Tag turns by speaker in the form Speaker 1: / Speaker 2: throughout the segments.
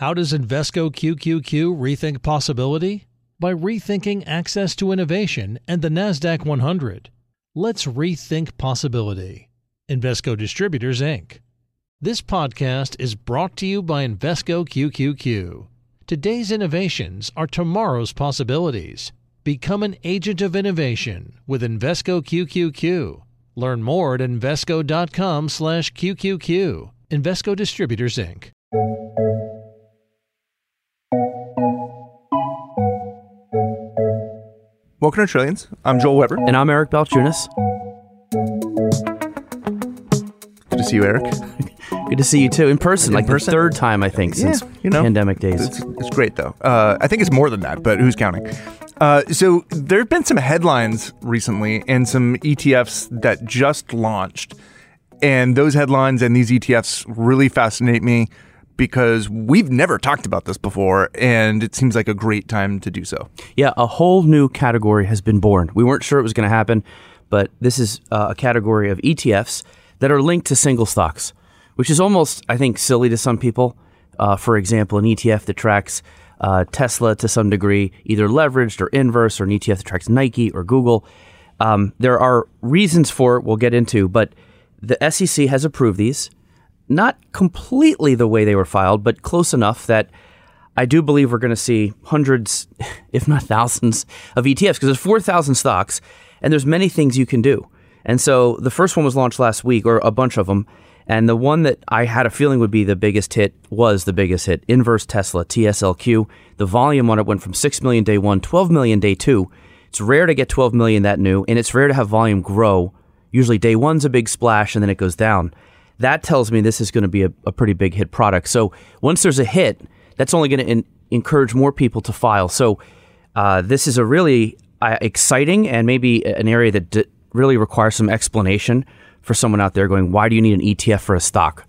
Speaker 1: How does Invesco QQQ rethink possibility? By rethinking access to innovation and the NASDAQ 100. Let's rethink possibility. Invesco Distributors, Inc. This podcast is brought to you by Invesco QQQ. Today's innovations are tomorrow's possibilities. Become an agent of innovation with Invesco QQQ. Learn more at Invesco.com slash QQQ. Invesco Distributors, Inc.
Speaker 2: Welcome to Trillions. I'm Joel Weber.
Speaker 3: And I'm Eric Balchunas.
Speaker 2: Good to see you, Eric.
Speaker 3: Good to see you too in person, in like person? the third time I think since yeah, you know, pandemic days.
Speaker 2: It's, it's great though. Uh, I think it's more than that, but who's counting? Uh, so there have been some headlines recently and some ETFs that just launched, and those headlines and these ETFs really fascinate me because we've never talked about this before, and it seems like a great time to do so.
Speaker 3: Yeah, a whole new category has been born. We weren't sure it was going to happen, but this is uh, a category of ETFs that are linked to single stocks, which is almost, I think, silly to some people. Uh, for example, an ETF that tracks uh, Tesla to some degree, either leveraged or inverse, or an ETF that tracks Nike or Google. Um, there are reasons for it we'll get into, but the SEC has approved these not completely the way they were filed, but close enough that I do believe we're going to see hundreds, if not thousands, of ETFs because there's 4,000 stocks and there's many things you can do. And so the first one was launched last week, or a bunch of them. And the one that I had a feeling would be the biggest hit was the biggest hit Inverse Tesla, TSLQ. The volume on it went from 6 million day one, 12 million day two. It's rare to get 12 million that new, and it's rare to have volume grow. Usually day one's a big splash and then it goes down that tells me this is going to be a, a, pretty big hit product. So once there's a hit, that's only going to encourage more people to file. So uh, this is a really uh, exciting and maybe an area that d- really requires some explanation for someone out there going, why do you need an ETF for a stock?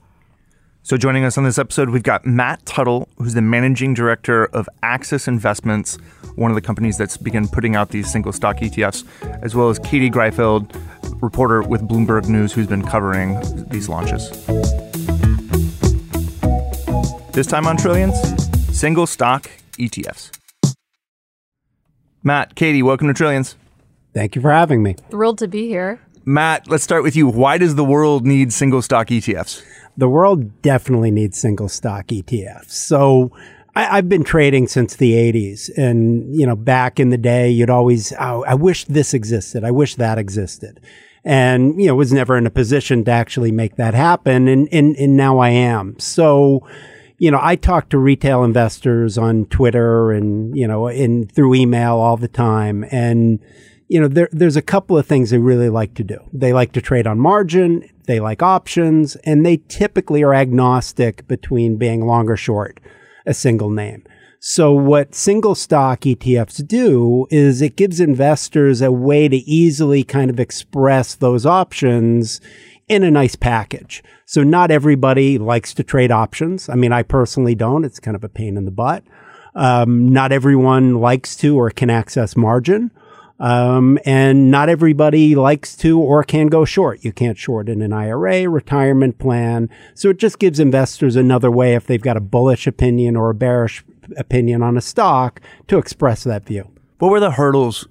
Speaker 2: So, joining us on this episode, we've got Matt Tuttle, who's the managing director of AXS Investments, one of the companies that's begun putting out these single stock ETFs, as well as Katie Greifeld, reporter with Bloomberg News, who's been covering these launches. This time on Trillions, single stock ETFs. Matt, Katie, welcome to Trillions.
Speaker 4: Thank you for having me.
Speaker 5: Thrilled to be here.
Speaker 2: Matt, let's start with you. Why does the world need single stock ETFs?
Speaker 4: the world definitely needs single stock ETFs. So I, have been trading since the 80s. And, you know, back in the day, you'd always, oh, I wish this existed. I wish that existed. And, you know, was never in a position to actually make that happen. And, and, and now I am. So, you know, I talk to retail investors on Twitter and, you know, in through email all the time. And, you know, there, there's a couple of things they really like to do. They like to trade on margin. They like options and they typically are agnostic between being long or short a single name. So what single stock ETFs do is it gives investors a way to easily kind of express those options in a nice package. So not everybody likes to trade options. I mean, I personally don't. It's kind of a pain in the butt. Um, not everyone likes to or can access margin. Um, and not everybody likes to or can go short. You can't short in an IRA, retirement plan. So it just gives investors another way if they've got a bullish opinion or a bearish opinion on a stock to express that view.
Speaker 2: What were the hurdles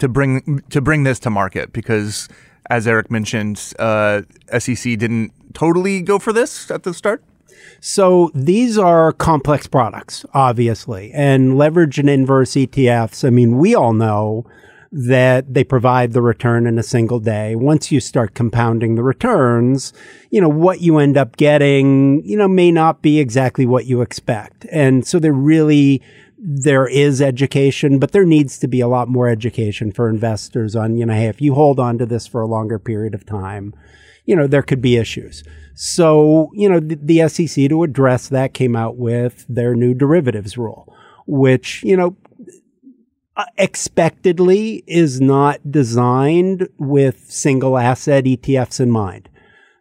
Speaker 2: to bring to bring this to market? Because as Eric mentioned, uh, SEC didn't totally go for this at the start.
Speaker 4: So these are complex products, obviously, and leverage and inverse ETFs. I mean, we all know that they provide the return in a single day. Once you start compounding the returns, you know, what you end up getting, you know, may not be exactly what you expect. And so they're really, there is education, but there needs to be a lot more education for investors on, you know, hey, if you hold on to this for a longer period of time, you know, there could be issues. So, you know, the, the SEC to address that came out with their new derivatives rule, which, you know, uh, expectedly is not designed with single asset ETFs in mind.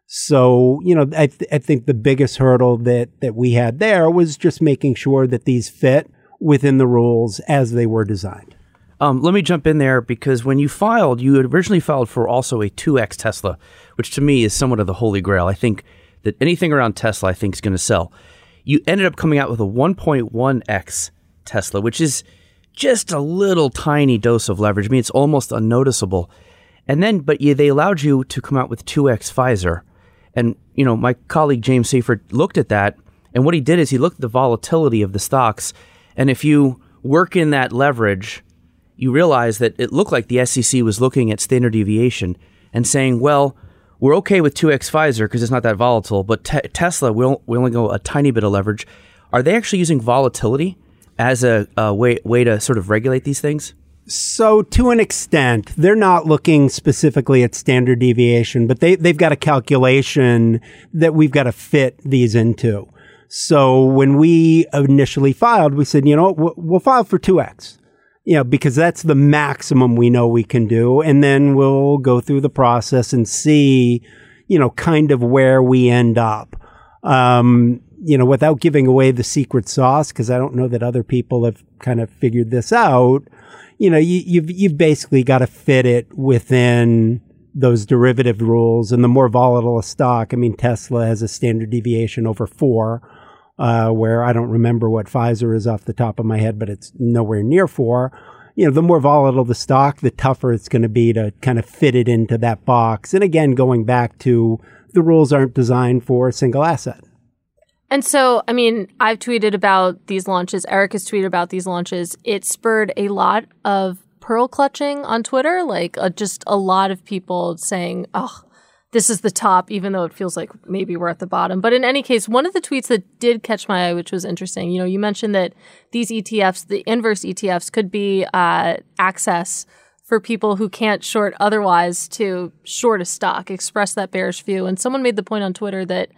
Speaker 4: So, you know, I, th- I think the biggest hurdle that, that we had there was just making sure that these fit within the rules as they were designed. Um,
Speaker 3: let me jump in there because when you filed, you had originally filed for also a 2x Tesla, which to me is somewhat of the holy grail. I think that anything around Tesla, I think, is going to sell. You ended up coming out with a 1.1x Tesla, which is just a little tiny dose of leverage. I mean, it's almost unnoticeable. And then, but yeah, they allowed you to come out with 2x Pfizer. And, you know, my colleague James Seyffart looked at that. And what he did is he looked at the volatility of the stocks. And if you work in that leverage, you realize that it looked like the SEC was looking at standard deviation and saying, well, we're okay with 2x Pfizer because it's not that volatile, but te- Tesla, we, we only go a tiny bit of leverage. Are they actually using volatility as a, a way way to sort of regulate these things?
Speaker 4: So, to an extent, they're not looking specifically at standard deviation, but they, they've got a calculation that we've got to fit these into. So, when we initially filed, we said, you know, we'll file for 2x, you know, because that's the maximum we know we can do. And then we'll go through the process and see, you know, kind of where we end up. Um, you know, without giving away the secret sauce, because I don't know that other people have kind of figured this out. You know, you, you've you've basically got to fit it within those derivative rules. And the more volatile a stock, I mean, Tesla has a standard deviation over four, uh, where I don't remember what Pfizer is off the top of my head, but it's nowhere near four. You know, the more volatile the stock, the tougher it's going to be to kind of fit it into that box. And again, going back to the rules aren't designed for a single asset.
Speaker 5: And so, I mean, I've tweeted about these launches. Eric has tweeted about these launches. It spurred a lot of pearl clutching on Twitter, like uh, just a lot of people saying, oh, this is the top, even though it feels like maybe we're at the bottom. But in any case, one of the tweets that did catch my eye, which was interesting, you know, you mentioned that these ETFs, the inverse ETFs, could be uh, access for people who can't short otherwise to short a stock, express that bearish view. And someone made the point on Twitter that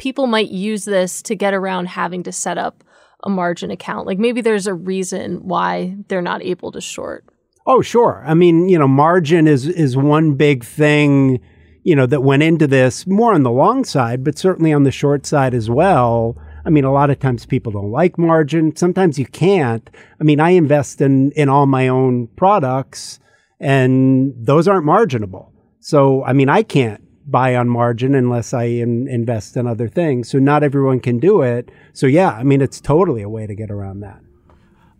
Speaker 5: people might use this to get around having to set up a margin account? Like maybe there's a reason why they're not able to short.
Speaker 4: Oh, sure. I mean, you know, margin is is one big thing, you know, that went into this more on the long side, but certainly on the short side as well. I mean, a lot of times people don't like margin. Sometimes you can't. I mean, I invest in in all my own products and those aren't marginable. So, I mean, I can't buy on margin unless I in, invest in other things. So not everyone can do it. So yeah, I mean, it's totally a way to get around that.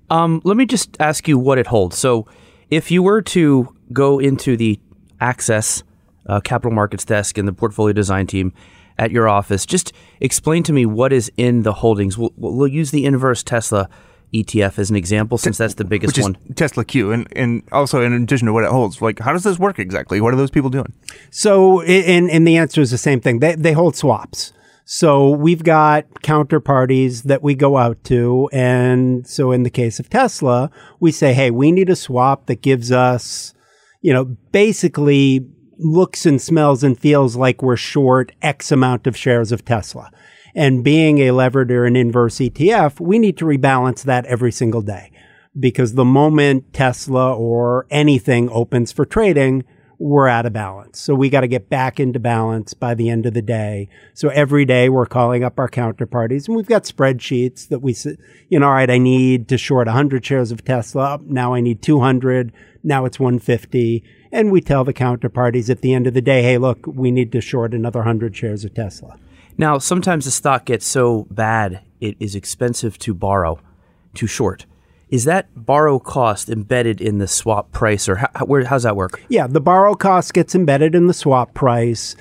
Speaker 4: Um,
Speaker 3: let me just ask you what it holds. So if you were to go into the AXS uh, capital markets desk and the portfolio design team at your office, just explain to me what is in the holdings. We'll, we'll use the inverse Tesla ETF as an example, since that's the biggest one.
Speaker 2: Tesla Q, and, and also in addition to what it holds, like how does this work exactly? What are those people doing?
Speaker 4: So, and and the answer is the same thing. They they hold swaps. So we've got counterparties that we go out to, and so in the case of Tesla, we say, hey, we need a swap that gives us, you know, basically looks and smells and feels like we're short X amount of shares of Tesla. And being a levered or an inverse ETF, we need to rebalance that every single day because the moment Tesla or anything opens for trading, we're out of balance. So we got to get back into balance by the end of the day. So every day we're calling up our counterparties and we've got spreadsheets that we, say, you know, all right, I need to short 100 shares of Tesla. Now I need 200. Now it's 150. And we tell the counterparties at the end of the day, hey, look, we need to short another 100 shares of Tesla.
Speaker 3: Now, sometimes the stock gets so bad it is expensive to borrow, too short. Is that borrow cost embedded in the swap price, or how, where, how's that work?
Speaker 4: Yeah, the borrow cost gets embedded in the swap price,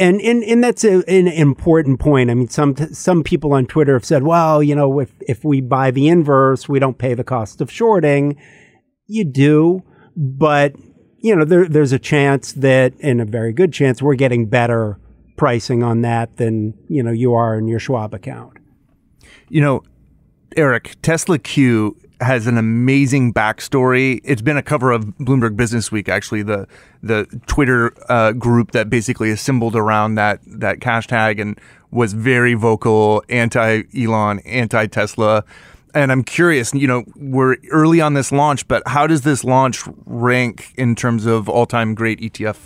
Speaker 4: and and, and that's a, an important point. I mean, some some people on Twitter have said, "Well, you know, if if we buy the inverse, we don't pay the cost of shorting." You do, but you know, there, there's a chance that, and a very good chance, we're getting better pricing on that than you know you are in your Schwab account.
Speaker 2: You know, Eric, Tesla Q has an amazing backstory. It's been a cover of Bloomberg Business Week, actually, the the Twitter uh, group that basically assembled around that that cash tag and was very vocal, anti Elon, anti Tesla. And I'm curious, you know, we're early on this launch, but how does this launch rank in terms of all time great ETF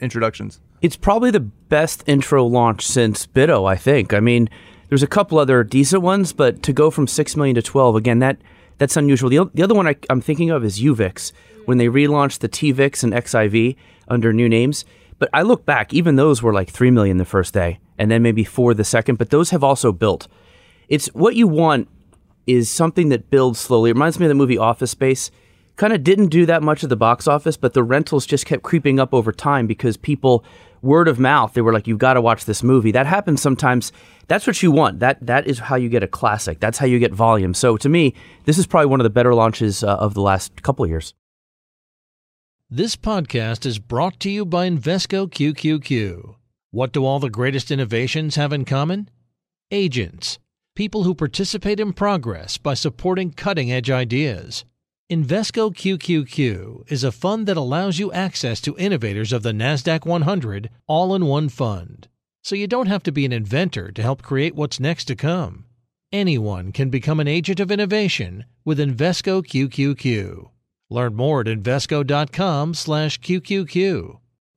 Speaker 2: introductions?
Speaker 3: it's probably the best intro launch since BITO, I think. I mean, there's a couple other decent ones, but to go from 6 million to 12, again, that that's unusual. The, the other one I, am thinking of is UVIX, when they relaunched the TVIX and XIV under new names. But I look back, even those were like 3 million the first day, and then maybe 4 the second, but those have also built. It's what you want is something that builds slowly. It reminds me of the movie Office Space. Kind of didn't do that much at the box office, but the rentals just kept creeping up over time because people word of mouth. They were like, "You've got to watch this movie." That happens sometimes. That's what you want. That that is how you get a classic. That's how you get volume. So to me, this is probably one of the better launches uh, of the last couple of years.
Speaker 1: This podcast is brought to you by Invesco QQQ. What do all the greatest innovations have in common? Agents, people who participate in progress by supporting cutting edge ideas. Invesco QQQ is a fund that allows you access to innovators of the NASDAQ 100 all in one fund. So you don't have to be an inventor to help create what's next to come. Anyone can become an agent of innovation with Invesco QQQ. Learn more at Invesco.com slash QQQ.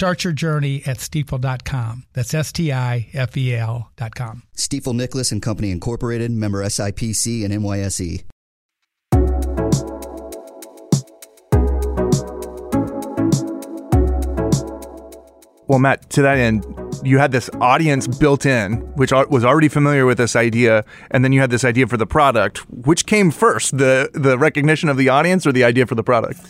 Speaker 6: Start your journey at stifel.com. That's S T I F E L.com.
Speaker 7: Stifel Nicolaus and Company Incorporated, member SIPC and NYSE.
Speaker 2: Well, Matt, to that end, you had this audience built in, which was already familiar with this idea, and then you had this idea for the product. Which came first, the the recognition of the audience or the idea for the product?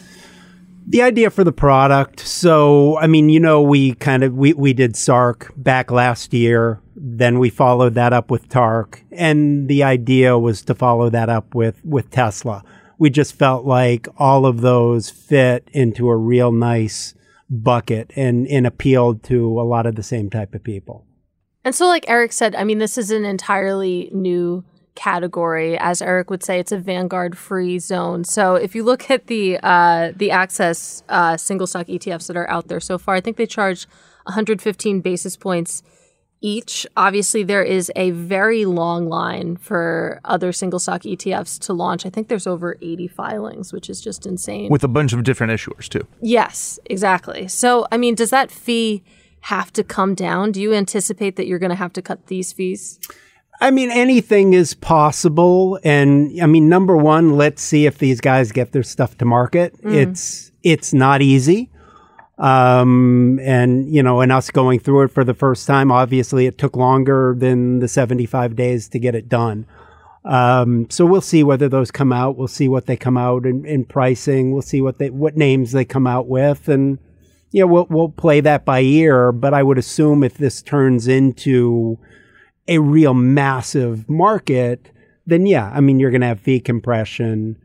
Speaker 4: the idea for the product. So, I mean, you know, we kind of we we did Sark back last year. Then we followed that up with Tark, and the idea was to follow that up with with Tesla. We just felt like all of those fit into a real nice bucket and and appealed to a lot of the same type of people.
Speaker 5: And so, like Eric said, I mean, this is an entirely new category. As Eric would say, it's a Vanguard free zone. So if you look at the uh, the AXS uh, single stock ETFs that are out there so far, I think they charge 115 basis points each. Obviously, there is a very long line for other single stock ETFs to launch. I think there's over 80 filings, which is just insane.
Speaker 2: With a bunch of different issuers, too.
Speaker 5: Yes, exactly. So, I mean, does that fee have to come down? Do you anticipate that you're going to have to cut these fees?
Speaker 4: I mean, anything is possible. And I mean, number one, let's see if these guys get their stuff to market. Mm. It's, it's not easy. Um, and you know, and us going through it for the first time, obviously it took longer than the 75 days to get it done. Um, so we'll see whether those come out. We'll see what they come out in, in pricing. We'll see what they, what names they come out with. And, you know, we'll, we'll play that by ear, but I would assume if this turns into, a real massive market, then yeah, I mean, you're going to have fee compression.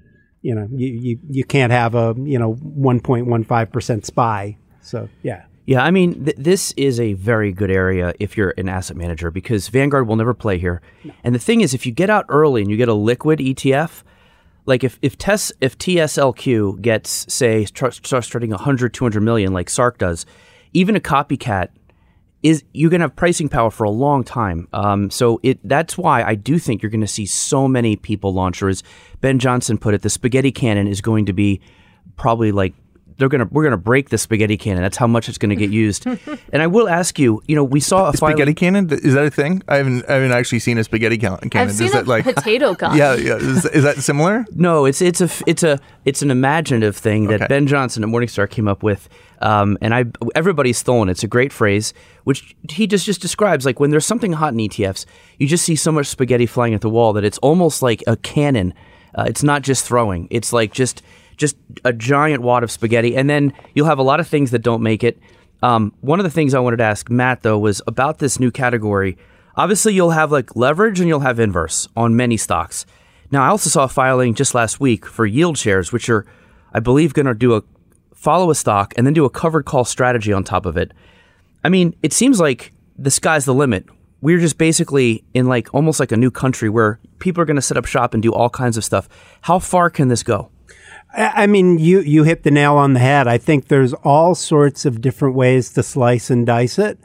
Speaker 4: You know, you, you, you can't have a, you know, 1.15% SPY. So, yeah.
Speaker 3: Yeah, I mean, th- this is a very good area if you're an asset manager because Vanguard will never play here. No. And the thing is, if you get out early and you get a liquid ETF, like if if, TES, if TSLQ gets, say, tr- starts trading 100, 200 million like SARK does, even a copycat – is you to have pricing power for a long time. Um, so it that's why I do think you're going to see so many people launchers. Ben Johnson put it: the spaghetti cannon is going to be probably like they're gonna we're gonna break the spaghetti cannon. That's how much it's gonna get used. and I will ask you, you know, we saw a
Speaker 2: spaghetti file- cannon. Is that a thing? I haven't I haven't actually seen a spaghetti cannon.
Speaker 5: I've is seen that a like potato gun.
Speaker 2: Yeah, yeah. Is, is, that similar?
Speaker 3: no, it's it's a it's a it's an imaginative thing that okay. Ben Johnson at Morningstar came up with. Um, and I everybody's stolen. It's a great phrase, which he just just describes like when there's something hot in ETFs, you just see so much spaghetti flying at the wall that it's almost like a cannon. Uh, it's not just throwing. It's like just just a giant wad of spaghetti. And then you'll have a lot of things that don't make it. Um, one of the things I wanted to ask Matt, though, was about this new category. Obviously, you'll have like leverage and you'll have inverse on many stocks. Now, I also saw filing just last week for yield shares, which are, I believe, going to do a follow a stock and then do a covered call strategy on top of it. I mean, it seems like the sky's the limit. We're just basically in like almost like a new country where people are going to set up shop and do all kinds of stuff. How far can this go?
Speaker 4: I mean, you, you hit the nail on the head. I think there's all sorts of different ways to slice and dice it.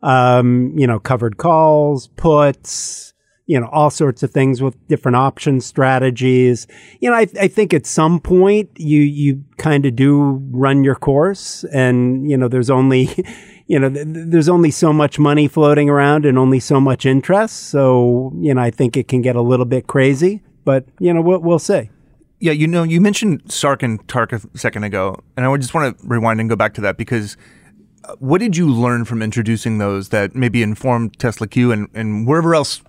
Speaker 4: Um, you know, covered calls, puts, you know, all sorts of things with different option strategies. You know, I, I think at some point you, you kind of do run your course and, you know, there's only, you know, th- there's only so much money floating around and only so much interest. So, you know, I think it can get a little bit crazy, but, you know, we'll, we'll see.
Speaker 2: Yeah, you know, you mentioned Sark and Tark a second ago, and I just want to rewind and go back to that because uh, what did you learn from introducing those that maybe informed Tesla Q and, and wherever else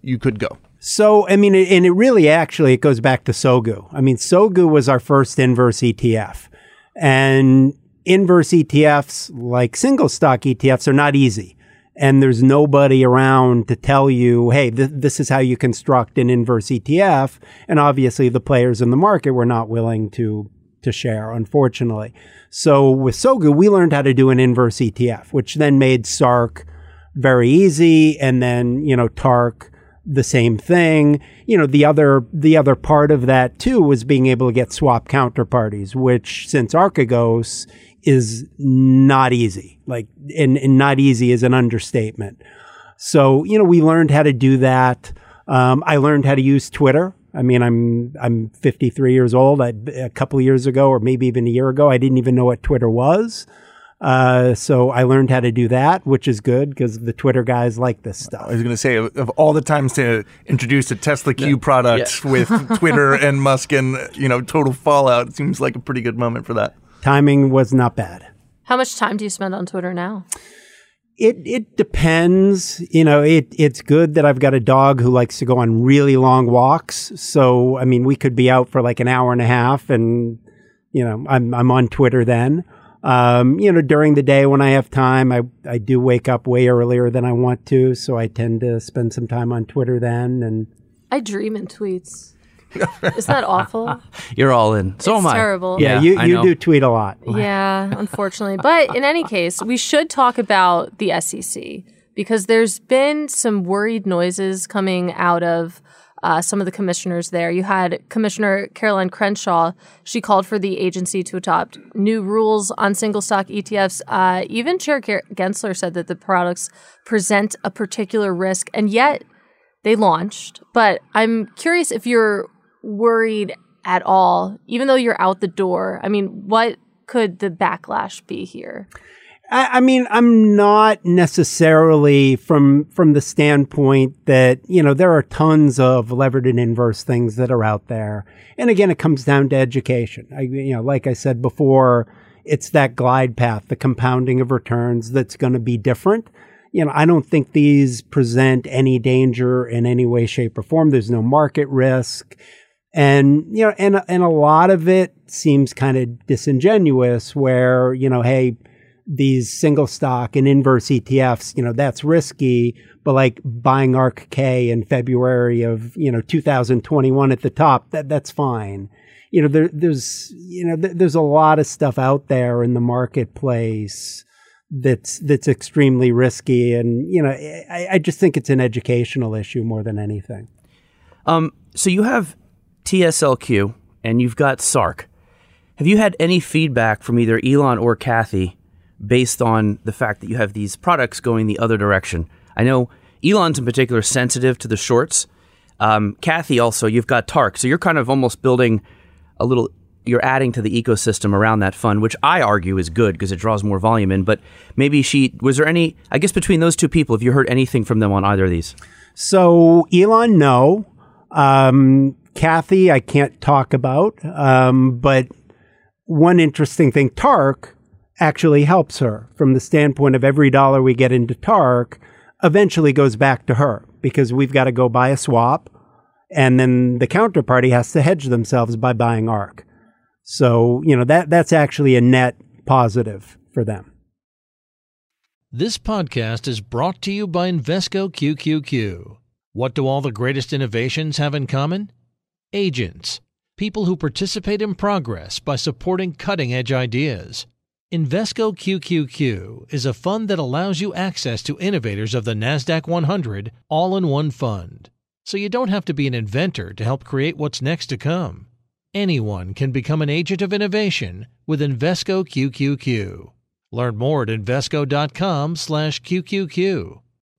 Speaker 2: you could go?
Speaker 4: So, I mean, and it really actually, it goes back to Sogu. I mean, Sogu was our first inverse ETF. And inverse ETFs, like single stock ETFs, are not easy and there's nobody around to tell you, hey, th- this is how you construct an inverse ETF. And obviously, the players in the market were not willing to to share, unfortunately. So with Sogu, we learned how to do an inverse ETF, which then made Sark very easy, and then you know Tark the same thing. You know the other the other part of that too was being able to get swap counterparties, which since Archegos is not easy. Like, and, and not easy is an understatement. So, you know, we learned how to do that. Um, I learned how to use Twitter. I mean, I'm I'm 53 years old. I, a couple years ago, or maybe even a year ago, I didn't even know what Twitter was. Uh, so I learned how to do that, which is good because the Twitter guys like this stuff. I
Speaker 2: was going to say, of all the times to introduce a Tesla Q yeah. product yeah. with Twitter and Musk and you know total fallout, it seems like a pretty good moment for that
Speaker 4: timing was not bad.
Speaker 5: How much time do you spend on Twitter now?
Speaker 4: It it depends. You know, it it's good that I've got a dog who likes to go on really long walks. So I mean, we could be out for like an hour and a half, and you know, I'm I'm on Twitter then. Um, you know, during the day when I have time, I I do wake up way earlier than I want to, so I tend to spend some time on Twitter then. And
Speaker 5: I dream in tweets. is that awful?
Speaker 3: You're all in.
Speaker 5: So it's am I. Terrible.
Speaker 4: Yeah, yeah you, you do tweet a lot.
Speaker 5: Yeah, unfortunately. But in any case, we should talk about the SEC because there's been some worried noises coming out of uh, some of the commissioners there. You had Commissioner Caroline Crenshaw. She called for the agency to adopt new rules on single stock ETFs. Uh, even Chair Gensler said that the products present a particular risk, and yet they launched. But I'm curious if you're worried at all, even though you're out the door? I mean, what could the backlash be here?
Speaker 4: I, I, mean, I'm not necessarily from from the standpoint that you know there are tons of levered and inverse things that are out there, and again, it comes down to education. I, you know, like I said before, it's that glide path, the compounding of returns that's going to be different. You know, I don't think these present any danger in any way, shape, or form. There's no market risk and you know and and a lot of it seems kind of disingenuous where you know hey these single stock and inverse ETFs, you know, that's risky, but like buying ARKK in February of, you know, 2021 at the top, that that's fine. You know, there, there's, you know, th- there's a lot of stuff out there in the marketplace that's, that's extremely risky. And, you know, I, I just think it's an educational issue more than anything. Um,
Speaker 3: so you have TSLQ and you've got Sark. Have you had any feedback from either Elon or Cathie based on the fact that you have these products going the other direction? I know Elon's in particular sensitive to the shorts. Um, Cathie, also, you've got Tark. So you're kind of almost building a little, you're adding to the ecosystem around that fund, which I argue is good because it draws more volume in. But maybe she, was there any, I guess between those two people, have you heard anything from them on either of these?
Speaker 4: So Elon, no. Um, Cathie, I can't talk about, um, but one interesting thing, Tark actually helps her from the standpoint of every dollar we get into Tark eventually goes back to her because we've got to go buy a swap and then the counterparty has to hedge themselves by buying ARK. So, you know, that that's actually a net positive for them.
Speaker 1: This podcast is brought to you by Invesco QQQ. What do all the greatest innovations have in common? agents, people who participate in progress by supporting cutting edge ideas. Invesco QQQ is a fund that allows you access to innovators of the NASDAQ 100 all in one fund. So you don't have to be an inventor to help create what's next to come. Anyone can become an agent of innovation with Invesco QQQ. Learn more at investcocom slash QQQ.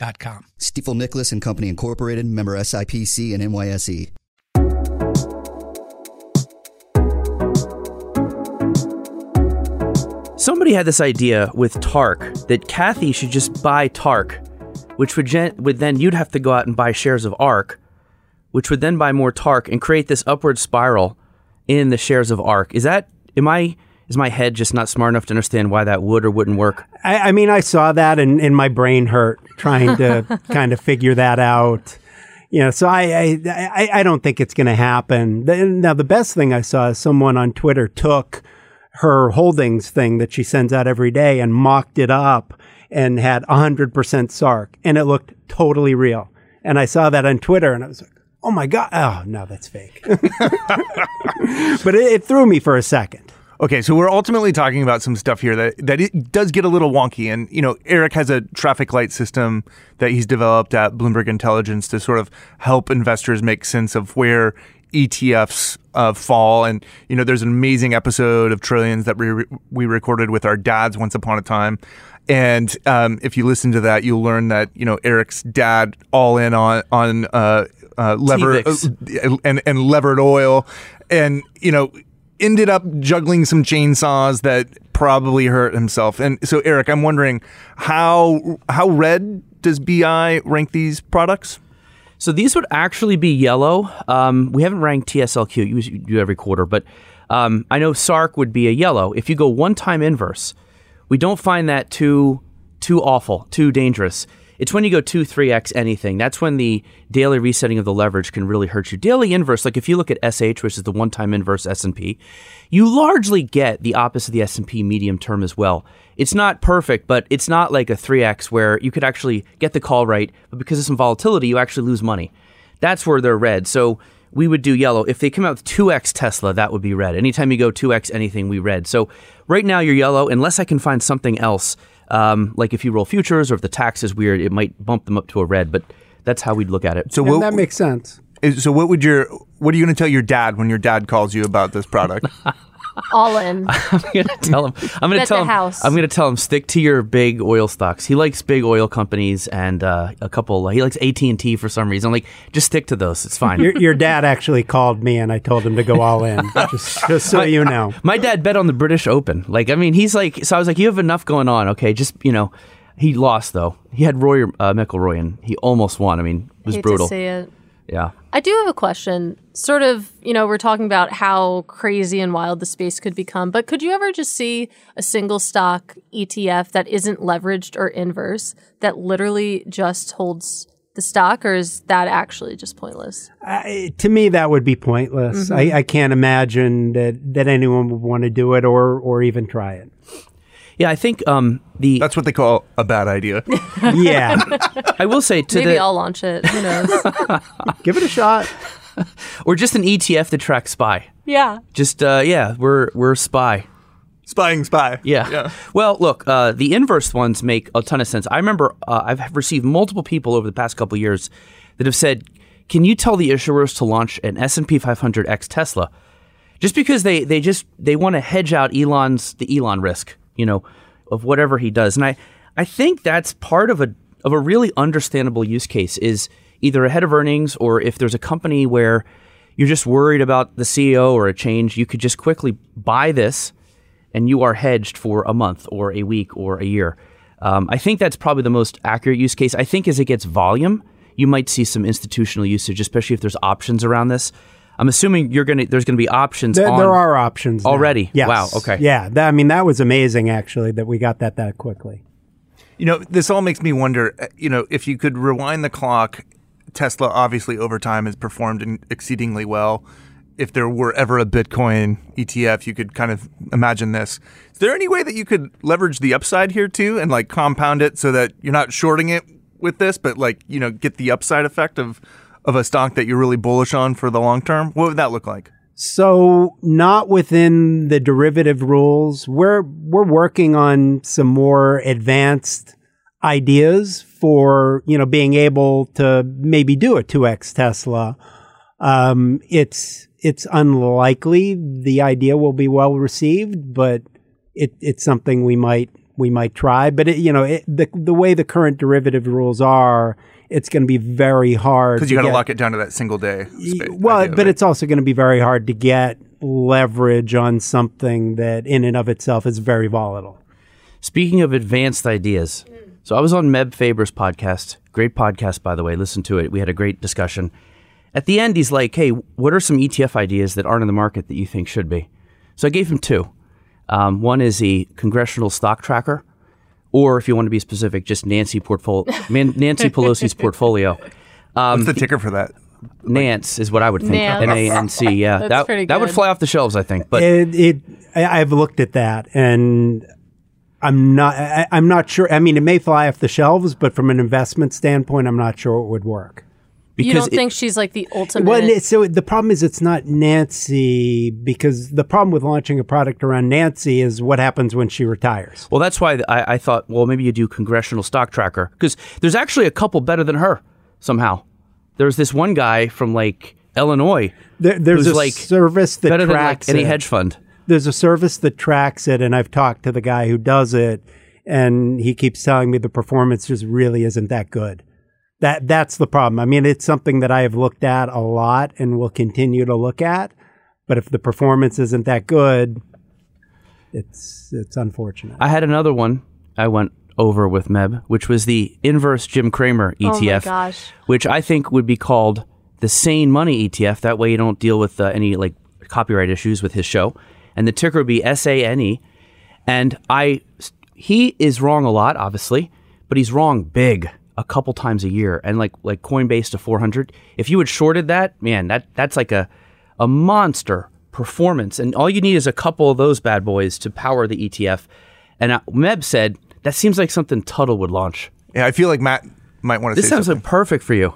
Speaker 6: stifel.com.
Speaker 7: Stifel Nicolaus and Company Incorporated, member SIPC and NYSE.
Speaker 3: Somebody had this idea with Tark that Cathie should just buy Tark, which would, gen- would then you'd have to go out and buy shares of ARK, which would then buy more Tark and create this upward spiral in the shares of ARK. Is that am I is my head just not smart enough to understand why that would or wouldn't work?
Speaker 4: I, I mean, I saw that and, and my brain hurt trying to kind of figure that out. You know, so I I, I, I don't think it's going to happen. Now, the best thing I saw is someone on Twitter took her holdings thing that she sends out every day and mocked it up and had 100% SARK, and it looked totally real. And I saw that on Twitter, and I was like, oh my god oh no that's fake but it, it, threw me for a second
Speaker 2: Okay, so we're ultimately talking about some stuff here that that it does get a little wonky, and you know, Eric has a traffic light system that he's developed at Bloomberg Intelligence to sort of help investors make sense of where ETFs uh, fall. And you know, there's an amazing episode of Trillions that we we recorded with our dads once upon a time. And um, if you listen to that, you'll learn that you know Eric's dad all in on on uh, uh, lever uh, and and levered oil, and you know ended up juggling some chainsaws that probably hurt himself. And so, Eric, I'm wondering how how red does BI rank these products?
Speaker 3: So these would actually be yellow. Um, we haven't ranked TSLQ. You do every quarter, but um, I know SARK would be a yellow. If you go one time inverse, we don't find that too too awful, too dangerous. It's when you go 2, 3x anything. That's when the daily resetting of the leverage can really hurt you. Daily inverse, like if you look at SH, which is the one-time inverse S&P, you largely get the opposite of the S&P medium term as well. It's not perfect, but it's not like a 3x where you could actually get the call right, but because of some volatility, you actually lose money. That's where they're red. So we would do yellow. If they come out with 2x Tesla, that would be red. Anytime you go 2x anything, we red. So right now you're yellow, unless I can find something else um, like if you roll futures or if the tax is weird, it might bump them up to a red, but that's how we'd look at it.
Speaker 4: So that makes sense.
Speaker 2: So what would your what are you going to tell your dad when your dad calls you about this product?
Speaker 5: All in. I'm
Speaker 3: going to tell him. I'm going to tell him. House. I'm going to tell him stick to your big oil stocks. He likes big oil companies and uh, a couple. He likes AT and T for some reason. I'm like just stick to those. It's fine.
Speaker 4: your, your, dad actually called me and I told him to go all in. just, just so my, you know,
Speaker 3: my dad bet on the British Open. Like I mean, he's like. So I was like, you have enough going on. Okay, just you know. He lost though. He had Rory uh, McIlroy, and he almost won. I mean, it was Hate brutal.
Speaker 5: Yeah. I do have a question. Sort of, you know, we're talking about how crazy and wild the space could become, but could you ever just see a single stock ETF that isn't leveraged or inverse that literally just holds the stock, or is that actually just pointless? I,
Speaker 4: to me, that would be pointless. Mm-hmm. I, I can't imagine that, that anyone would want to do it or, or even try it.
Speaker 3: Yeah, I think um, the
Speaker 2: That's what they call a bad idea.
Speaker 4: yeah.
Speaker 3: I will say to Maybe
Speaker 5: the
Speaker 3: I'll
Speaker 5: launch it. Who knows?
Speaker 4: Give it a shot.
Speaker 3: or just an ETF that tracks spy.
Speaker 5: Yeah.
Speaker 3: Just uh, yeah, we're we're spy.
Speaker 2: Spying spy.
Speaker 3: Yeah. yeah. Well, look, uh, the inverse ones make a ton of sense. I remember uh, I've received multiple people over the past couple years that have said, "Can you tell the issuers to launch an S and P 500 X Tesla?" Just because they they just they want to hedge out Elon's the Elon risk you know, of whatever he does. And I, I think that's part of a of a really understandable use case is either ahead of earnings or if there's a company where you're just worried about the CEO or a change, you could just quickly buy this and you are hedged for a month or a week or a year. Um, I think that's probably the most accurate use case. I think as it gets volume, you might see some institutional usage, especially if there's options around this. I'm assuming you're gonna there's gonna be options.
Speaker 4: There, there are options
Speaker 3: already.
Speaker 4: Yes.
Speaker 3: Wow. Okay.
Speaker 4: Yeah. That, I mean, that was amazing actually that we got that that quickly.
Speaker 2: You know, this all makes me wonder. Uh, you know, if you could rewind the clock, Tesla obviously over time has performed exceedingly well. If there were ever a Bitcoin ETF, you could kind of imagine this. Is there any way that you could leverage the upside here too and like compound it so that you're not shorting it with this, but like you know get the upside effect of of a stock that you're really bullish on for the long term? What would that look like?
Speaker 4: So not within the derivative rules. We're we're working on some more advanced ideas for you know being able to maybe do a two x Tesla. Um, it's it's unlikely the idea will be well received, but it, it's something we might we might try. But it, you know it, the the way the current derivative rules are, it's going to be very hard
Speaker 2: because
Speaker 4: you
Speaker 2: got to lock it down to that single day.
Speaker 4: Space, well, but it's also going to be very hard to get leverage on something that, in and of itself, is very volatile.
Speaker 3: Speaking of advanced ideas, so I was on Meb Faber's podcast. Great podcast, by the way. Listen to it. We had a great discussion. At the end, he's like, "Hey, what are some ETF ideas that aren't in the market that you think should be?" So I gave him two. Um, one is a congressional stock tracker or if you want to be specific, just Nancy portfolio, Nancy Pelosi's portfolio.
Speaker 2: Um, What's the ticker for that?
Speaker 3: Nance is what I would think. N A N C. Yeah, That's that that would fly off the shelves, I think. But It, it I,
Speaker 4: I've looked at that, and I'm not. I, I'm not sure. I mean, it may fly off the shelves, but from an investment standpoint, I'm not sure it would work.
Speaker 5: Because you don't it, think she's like the ultimate. Well,
Speaker 4: so the problem is it's not Nancy because the problem with launching a product around Nancy is what happens when she retires.
Speaker 3: Well, that's why I, I thought, well, maybe you do congressional stock tracker because there's actually a couple better than her somehow. There's this one guy from like Illinois. There,
Speaker 4: there's a like service that better tracks
Speaker 3: than like any hedge fund.
Speaker 4: There's a service that tracks it, and I've talked to the guy who does it, and he keeps telling me the performance just really isn't that good that that's the problem. I mean, it's something that I have looked at a lot and will continue to look at. But if the performance isn't that good, it's it's unfortunate. I had another one. I went over with Meb, which was the inverse Jim Cramer ETF, oh which I think would be called the sane money ETF. That way, you don't deal with uh, any like copyright issues with his show. And the ticker would be S A N E. And I, he is wrong a lot, obviously, but he's wrong big a couple times a year, and like like Coinbase to 400. If you had shorted that, man, that that's like a a monster performance, and all you need is a couple of those bad boys to power the ETF. And uh, Meb said that seems like something Tuttle would launch. Yeah, I feel like Matt might want to. This sounds something. like perfect for you.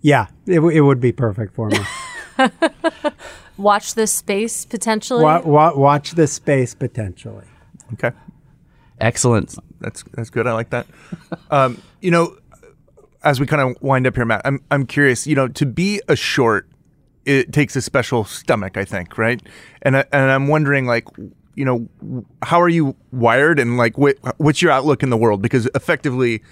Speaker 4: Yeah, it, w- it would be perfect for me. watch this space potentially. Wa- wa- watch this space potentially. Okay. Excellent. That's that's good. I like that. Um, you know, as we kind of wind up here, Matt, I'm I'm curious. You know, to be a short, it takes a special stomach, I think, right? And I, and I'm wondering, like, you know, how are you wired, and like, what what's your outlook in the world? Because effectively,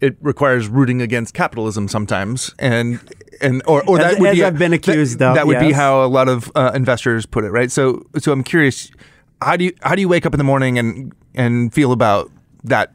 Speaker 4: it requires rooting against capitalism sometimes, and and or, or that as, would as be, I've been accused that, of. That would yes. be how a lot of uh, investors put it, right? So so I'm curious, how do you how do you wake up in the morning and and feel about that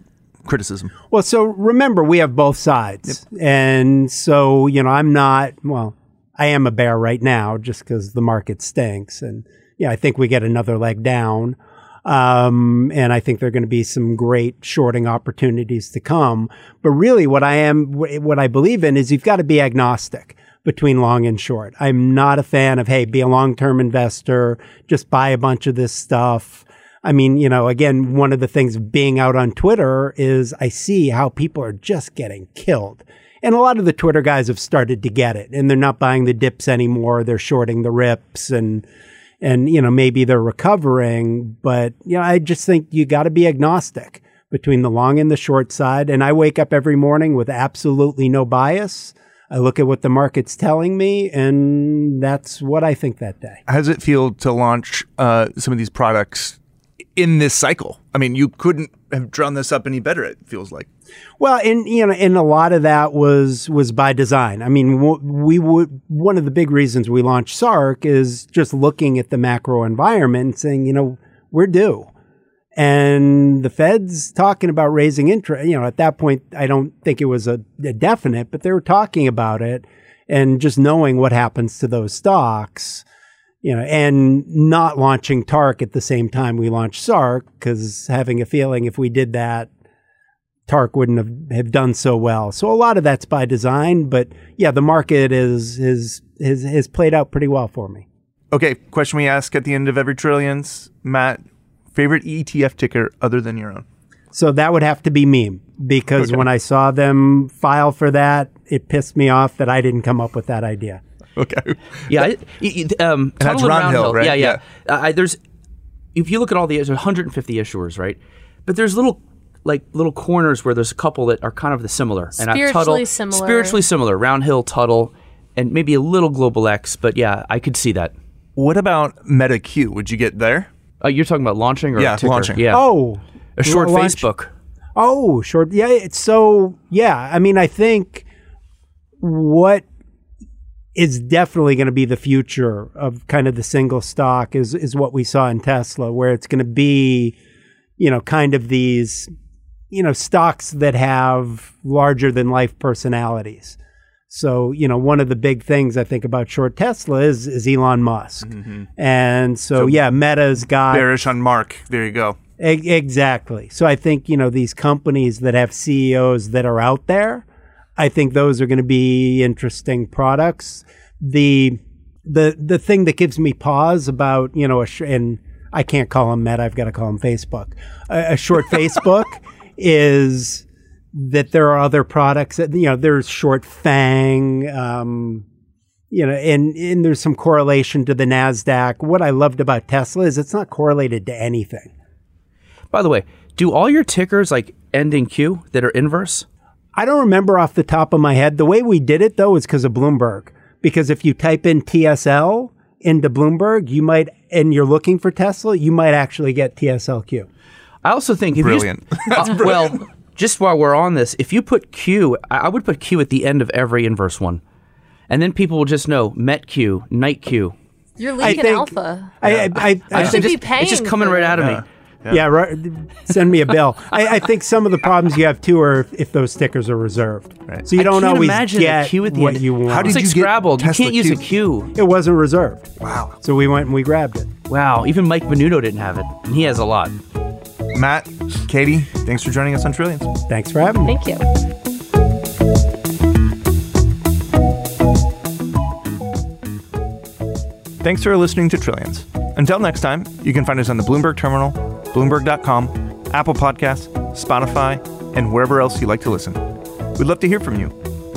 Speaker 4: criticism. Well, so remember, we have both sides. Yep. And so, you know, I'm not, well, I am a bear right now just because the market stinks. And yeah, I think we get another leg down. Um, and I think there are going to be some great shorting opportunities to come. But really, what I am, what I believe in is you've got to be agnostic between long and short. I'm not a fan of, hey, be a long term investor, just buy a bunch of this stuff. I mean, you know, again, one of the things being out on Twitter is I see how people are just getting killed. And a lot of the Twitter guys have started to get it and they're not buying the dips anymore. They're shorting the rips and, and, you know, maybe they're recovering. But, you know, I just think you got to be agnostic between the long and the short side. And I wake up every morning with absolutely no bias. I look at what the market's telling me, and that's what I think that day. How does it feel to launch uh, some of these products in this cycle. I mean, you couldn't have drawn this up any better. It feels like. Well, and you know, and a lot of that was was by design. I mean, we would one of the big reasons we launched SARK is just looking at the macro environment and saying, you know, we're due, and the Fed's talking about raising interest. You know, at that point, I don't think it was a, a definite, but they were talking about it, and just knowing what happens to those stocks you know, and not launching Tark at the same time we launched Sark, because having a feeling if we did that, Tark wouldn't have, have done so well. So a lot of that's by design, but yeah, the market is is has has played out pretty well for me. Okay, question we ask at the end of every trillions, Matt, favorite ETF ticker other than your own? So that would have to be meme because okay. when I saw them file for that, it pissed me off that I didn't come up with that idea. Okay. Yeah, it, it, um, and that's Roundhill, right? Yeah, yeah. yeah. Uh, there's if you look at all the there's 150 issuers, right? But there's little like little corners where there's a couple that are kind of the similar. Spiritually and I, Tuttle, similar. Spiritually similar. Roundhill, Tuttle, and maybe a little Global X. But yeah, I could see that. What about Meta Q? Would you get there? Uh, you're talking about launching or yeah, launching? Yeah. Oh, a short launch. Facebook. Oh, short. Yeah. It's so. Yeah. I mean, I think what is definitely going to be the future of kind of the single stock is is what we saw in Tesla, where it's going to be, you know, kind of these, you know, stocks that have larger than life personalities. So you know, one of the big things I think about short Tesla is is Elon Musk, mm-hmm. and so, so yeah, Meta's got bearish on Mark. There you go. E- exactly. So I think you know these companies that have CEOs that are out there I think those are going to be interesting products. The the the thing that gives me pause about you know a sh- and I can't call them Meta. I've got to call them Facebook. A, a short Facebook is that there are other products that you know there's short Fang. Um, you know, and, and there's some correlation to the NASDAQ. What I loved about Tesla is it's not correlated to anything. By the way, do all your tickers like end in Q that are inverse? I don't remember off the top of my head. The way we did it though is because of Bloomberg. Because if you type in TSL into Bloomberg, you might, and you're looking for Tesla, you might actually get TSLQ. I also think brilliant. You just, uh, brilliant. Well, just while we're on this, if you put Q, I would put Q at the end of every inverse one, and then people will just know Met Q, Night Q. You're leaking I think, Alpha. I, I, I, I, I should just, be paying. It's just coming right out of yeah. me. Yeah, yeah right, send me a bill. I, I, think some of the problems you have too are if, if those stickers are reserved. Right. So you don't always get queue at the what end. you want. How did it's like you Scrabble. Get you Tesla can't use Q? a queue. It wasn't reserved. Wow. So we went and we grabbed it. Wow. Even Mike Venuto didn't have it, and he has a lot. Matt, Katie, thanks for joining us on Trillions. Thanks for having me. Thank you. Thanks for listening to Trillions. Until next time, you can find us on the Bloomberg Terminal, Bloomberg.com, Apple Podcasts, Spotify, and wherever else you like to listen. We'd love to hear from you.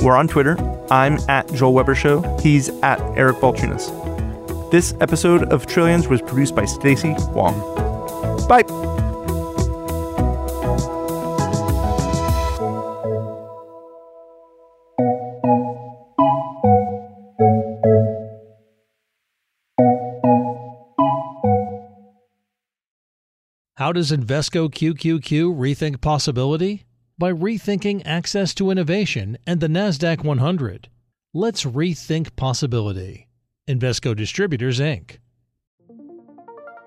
Speaker 4: We're on Twitter. I'm at Joel Weber Show. He's at Eric Balchunas. This episode of Trillions was produced by Stacy Wong. Bye. How does Invesco QQQ rethink possibility? By rethinking access to innovation and the NASDAQ 100. Let's rethink possibility. Invesco Distributors, Inc.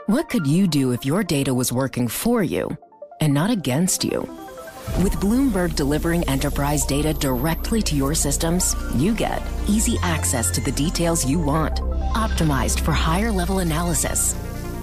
Speaker 4: What could you do if your data was working for you and not against you? With Bloomberg delivering enterprise data directly to your systems, you get easy access to the details you want, optimized for higher level analysis